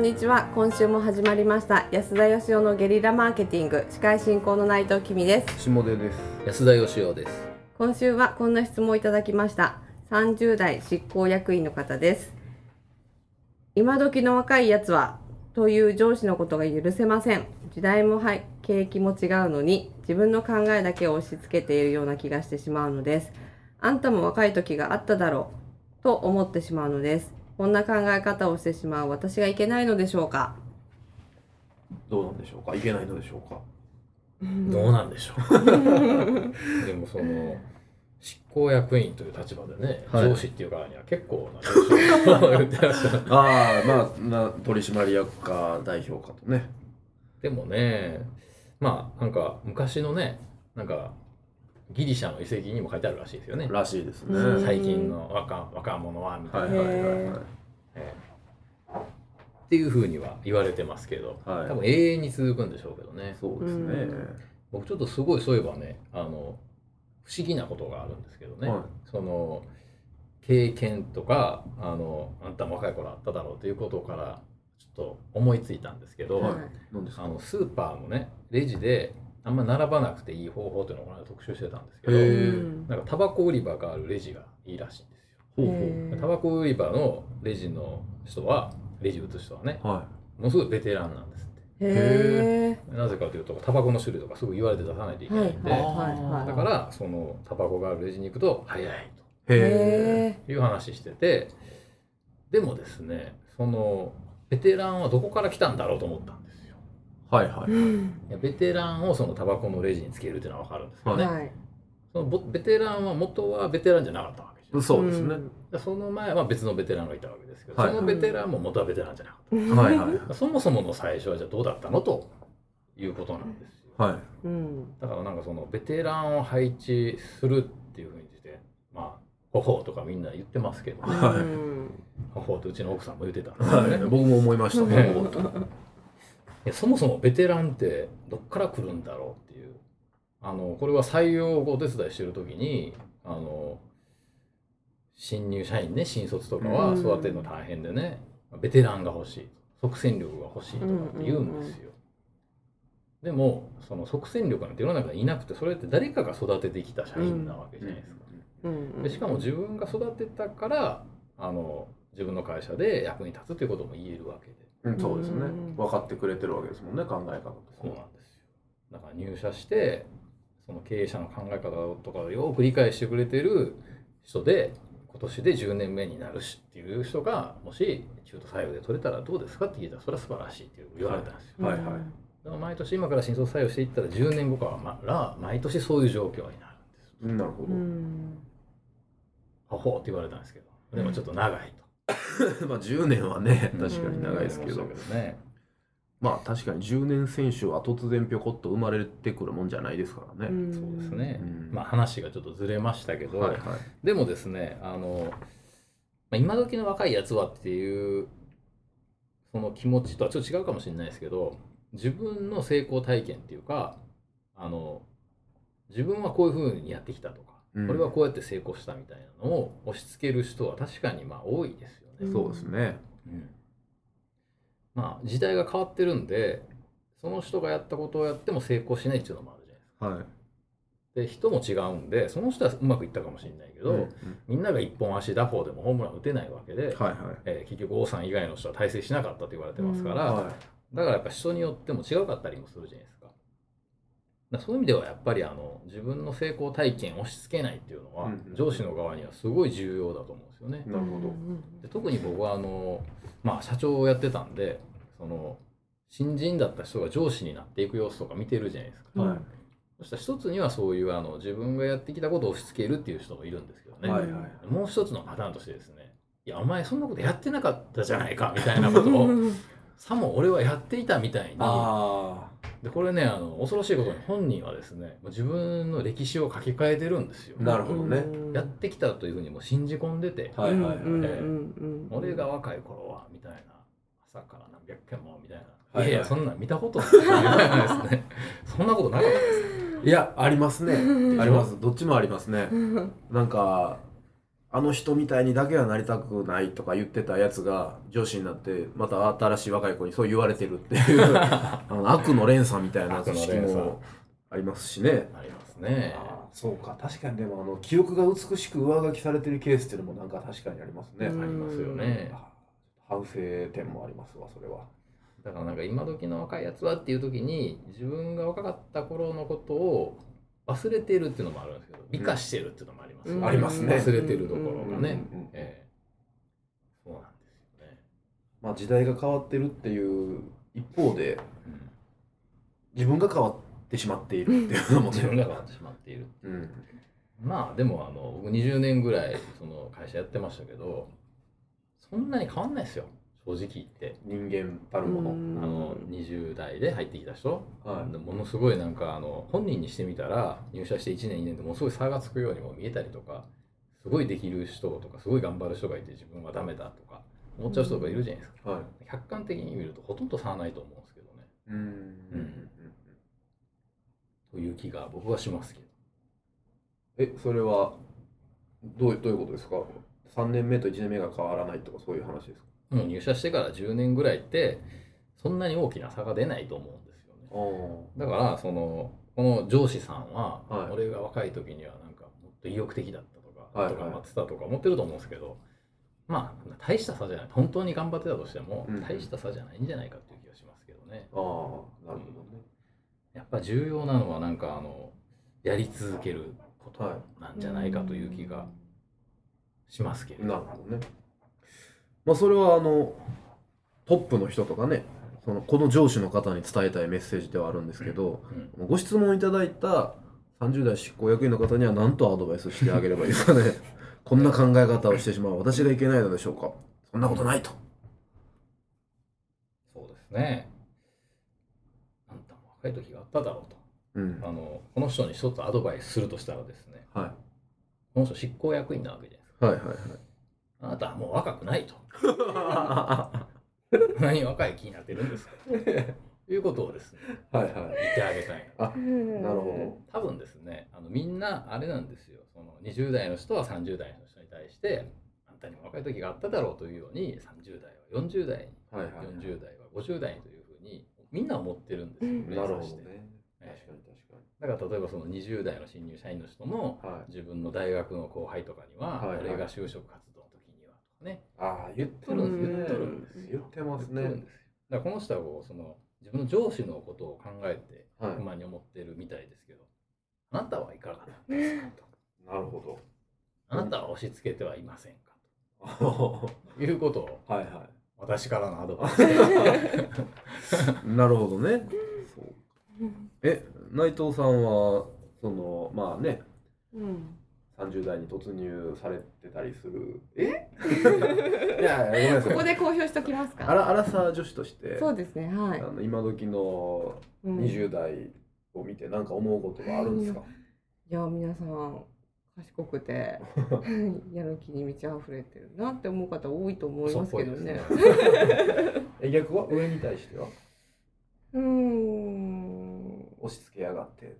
んにちは。今週も始まりました。安田義雄のゲリラマーケティング。司会進行の内藤君です。下出です。安田義雄です。今週はこんな質問をいただきました。30代執行役員の方です。今時の若いやつはという上司のことが許せません。時代も背景も違うのに自分の考えだけを押し付けているような気がしてしまうのです。あんたも若い時があっただろう。と思ってしまうのですこんな考え方をしてしまう私がいけないのでしょうか？どうなんでしょうか？いけないのでしょうか？どうなんでしょう？でもその執行役員という立場でね、はい上司っていう側には結構な上司を言ってらっしゃる。ああ、まあ、な取締役か代表かとね。でもね、まあなんか昔のね、なんかギリシャの遺跡にも書いてあるらしいですよね。らしいですね。うん最近の若若者はみたいな、はいはいはいはい。ええっていうふうには言われてますけど、はい多分永遠に続くんでしょうけどね。そうですね。僕ちょっとすごいそういえばねあの不思議なことがあるんですけどね、はいその経験とかあのあんたも若い頃あっただろうということからちょっと思いついたんですけど、はいあ。のスーパーのねレジであんま並ばなくていい方法というのをこの間特集してたんですけどなんかタバコ売り場があるレジがいいらしいんですよ。タバコ売り場のレジの人はレジ打つ人はねう。はものすごいベテランなんですって。へなぜかというとタバコの種類とかすぐ言われて出さないといけないんで、はいだからそのタバコがあるレジに行くと早いという話しててでもですねそのベテランはどこから来たんだろうと思ったんです。はいはい。うん。いやベテランをそのタバコのレジにつけるっていうのは分かるんですけどね、はい。そのボベテランは元はベテランじゃなかったわけじゃん。そうですね。でその前は別のベテランがいたわけですけど、はい。そのベテランも元はベテランじゃなかっはいはい。たそもそもの最初はじゃあどうだったのということなんですよ。はうん。だからなんかそのベテランを配置するっていうふうにしてまあほほうとかみんな言ってますけどね。はい。うん。ほほうとうちの奥さんも言ってたんい。ですよね、はい。僕も思いました。ねやそもそもベテランってどっから来るんだろうっていう。あのこれは採用をお手伝いしてる時にあの新入社員ね新卒とかはうん。育てるの大変でね、ベテランが欲しい即戦力が欲しいとかって言うんですよ、でもその即戦力なんて世の中にいなくてそれって誰かが育ててきた社員なわけじゃないですか、うん。でしかも自分が育てたからあの自分の会社で役に立つということも言えるわけでうん。そうですねうん。分かってくれてるわけですもんね。考え方とそうか。なんですよ。だから入社して、その経営者の考え方とかをよく理解してくれてる人で、今年で10年目になるしっていう人が、もし中途採用で取れたらどうですかって聞いたら、それは素晴らしいって言われたんですよ。はいはいだから毎年今から新卒採用していったら10年後からまら毎年そういう状況になるんです。うんなるほうんほほうって言われたんですけど、でもちょっと長いと。ど。まあ10年はね、確かに長いですけどね。まあ確かに10年選手は突然ぴょこっと生まれてくるもんじゃないですからね。うんそうですね。うんまあ話がちょっとずれましたけど、はいはい。でもですね、あの、まあ、今時の若いやつはっていう、その気持ちとはちょっと違うかもしれないですけど、自分の成功体験っていうか、あの、自分はこういうふうにやってきたとか、うん俺はこうやって成功したみたいなのを押し付ける人は確かにまあ多いですよね。そうですね。うんまあ時代が変わってるんで、その人がやったことをやっても成功しないっていうのもあるじゃないですか。はい。で、人も違うんで、その人はうまくいったかもしれないけど、うんみんなが一本足打法でもホームラン打てないわけで、はいはい。えー結局王さん以外の人は大成しなかったと言われてますから、はだからやっぱ人によっても違うかったりもするじゃないですか。そういう意味ではやっぱりあの自分の成功体験を押し付けないっていうのは、うん上司の側にはすごい重要だと思うんですよね。い。なるほど。で特に僕はあの、まあ、社長をやってたんでその新人だった人が上司になっていく様子とか見てるじゃないですか。うんはいそしたら一つにはそういうあの自分がやってきたことを押し付けるっていう人もいるんですけどね。はいはい。もう一つのパターンとしてですね、いや、お前そんなことやってなかったじゃないかみたいなことを、さも俺はやっていたみたいに、あでこれねあの、恐ろしいことに本人はですね、自分の歴史を書き換えてるんですよ。なるほどねやってきたというふうにもう信じ込んでて、俺が若い頃は、みたいな、朝から何百件もみたいな、はいはいいやいや、そんなん見たことないですね、そんなことなかったです。いや、ありますね。あります。どっちもありますね。なんか、あの人みたいにだけはなりたくないとか言ってたやつが上司になってまた新しい若い子にそう言われてるっていう あの悪の連鎖みたいな図式悪の連鎖もありますしね。ありますね。そうか確かにでもあの記憶が美しく上書きされてるケースっていうのもなんか確かにありますね。うんありますよね。反省点もありますわそれは。だからなんか今時の若いやつはっていう時に自分が若かった頃のことを忘れてるっていうのもあるんですけど美化してるっていうのもありますようん。ありますね。忘れてるところがね、そうなんですよね、まあ時代が変わってるっていう一方でうん。自分が変わってしまっているっていうのもね。自分が変わってしまっているう。ん。まあでもあの僕20年ぐらいその会社やってましたけどそんなに変わんないですよ正直言って人間たるもの。うん。あの20代で入ってきた人はい。でものすごいなんかあの本人にしてみたら入社して1年2年でものすごい差がつくようにも見えたりとかすごいできる人とかすごい頑張る人がいて自分はダメだとか思っちゃう人とかいるじゃないですか、はい。客観的に見るとほとんど差はないと思うんですけどね。うん。うん。という気が僕はしますけど。え、それはどうどういうことですか ?3 年目と1年目が変わらないとかそういう話ですか？もう入社してから10年ぐらいってそんなに大きな差が出ないと思うんですよね。あだからそのこの上司さんは、はい。俺が若い時にはなんかもっと意欲的だったとか、はいはい。とか頑張ってたとか思ってると思うんですけどまあ大した差じゃない。本当に頑張ってたとしても、うん。大した差じゃないんじゃないかっていう気がしますけどね。あ、なるほどね。やっぱ重要なのはなんかあのやり続けることはいなんじゃないかという気がしますけれど、なるほどね。まあそれはあのトップの人とかね、そのこの上司の方に伝えたいメッセージではあるんですけど、うんご質問いただいた30代執行役員の方には何とアドバイスしてあげればいいですかね。こんな考え方をしてしまう私がいけないのでしょうかそんなことないと。そうですねあんたも若い時があっただろうとうん。あのこの人に一つアドバイスするとしたらですねはこの人執行役員なわけじゃないですかい。はいはいはい。あなたはもう若くないと。何若い気になってるんですか？ということをですね、はいはい。言ってあげたいな。なるほ多分ですね、あのみんなあれなんですよ。その20代の人は30代の人に対して、あんたにも若い時があっただろうというように、30代は40代に、ど。はいはい。40代は50代にというふうに、みんな思ってるんですよ。うんなるほどね。確えかに確かだから例えばその20代の新入社員の人も、に。はい。自分の大学の後輩とかには、はいはい俺が就職活動ね、ああ、言ってるんですね言っとるんです言ってますね。だからこの人はこうその自分の上司のことを考えてはい。不満に思ってるみたいですけど、あなたはいかがなんですかと。なるほあなたは押し付けてはいませんかど。と。いうことをはいは私からのアドバイス。い。なるほどね。そう。え、内藤さんは、その、まあね、うん30代に突入されてたりする。え？いや、ごめんなさい。ここで公表しときますあからアラサー女子として、そうですねはい。あの今時のうん。20代を見て何か思うことがあるんですか、いや皆さん賢くて やる気に満ち溢れてるなって思う方多いと思いますけどね。嘘っぽいえ逆は？上に対しては？うーん。押し付けやがって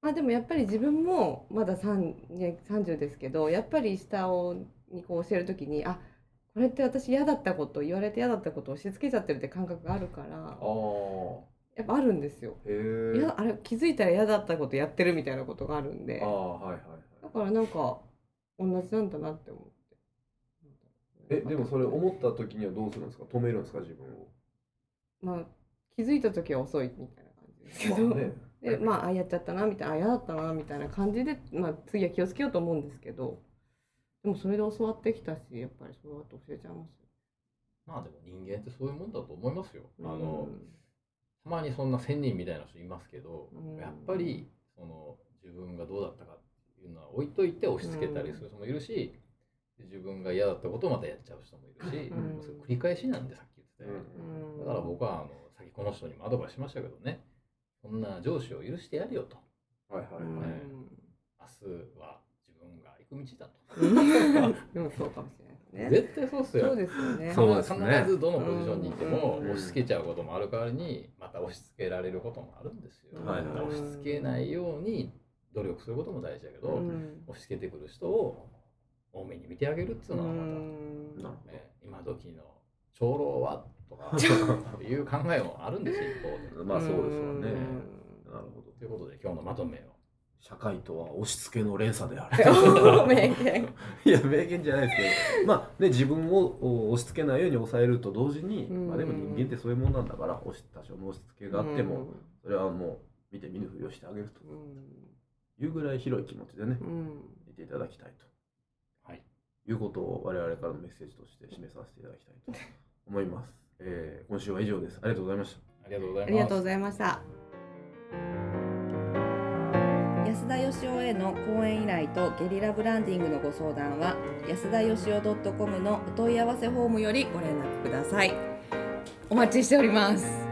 まあでもやっぱり自分もまだ3、ね、30ですけどやっぱり下をにこう教えるときにあこれって私嫌だったこと言われて嫌だったことを押し付けちゃってるって感覚があるからああ。やっぱあるんですよ。いやあれ気づいたら嫌だったことやってるみたいなことがあるんで。ああはいはいだからなんか同じなんだなって思って。はいえでもそれ思った時にはどうするんですか？止めるんですか？自分を。まあ気づいた時は遅いみたいな感じですけど、まあねでまああやっちゃったなみたいなあ嫌だったなみたいな感じで、まあ、次は気をつけようと思うんですけどでもそれで教わってきたしやっぱりそうやって教えちゃいますまあでも人間ってそういうもんだと思いますよ。よ。あのたまにそんな仙人みたいな人いますけど、うんやっぱりその自分がどうだったかっていうのは置いといて押し付けたりする人もいるし、自分が嫌だったことをまたやっちゃう人もいるし、うんそれ繰り返しなんでさっき言ってたように。うんだから僕はあのさっきこの人にもアドバイスしましたけどねそんな上司を許してやるよと。はいはい。はい、明日は自分が行く道だと。うん。でもそうかもしれないですね。絶対そうっすよ。そうですよね。そうですね必ずどのポジションにいてもうん。押し付けちゃうこともある代わりにまた押し付けられることもあるんですよ、はい押し付けないように努力することも大事だけど、うん。押し付けてくる人を多めに見てあげるっていうのはまた、ね、今時の長老はとかいう考えもあるんですよ一方で。まあそうですわね。うん。なるほど。ということで今日のまとめを。社会とは押し付けの連鎖である。名言。いや名言じゃないですけど。まあね自分をお押し付けないように抑えると同時に、うん。まあ、でも人間ってそういうもんなんだから押し多少の押し付けがあっても、それはもう見て見ぬふりをしてあげると。いうぐらい広い気持ちでね見ていただきたいと。はい。いうことを我々からのメッセージとして示させていただきたいと思います、えー今週は以上ですありがとうございましたありがとうございます。ありがとうございました。安田義雄への講演依頼とゲリラブランディングのご相談は安田義雄 .com のお問い合わせフォームよりご連絡ください。お待ちしております。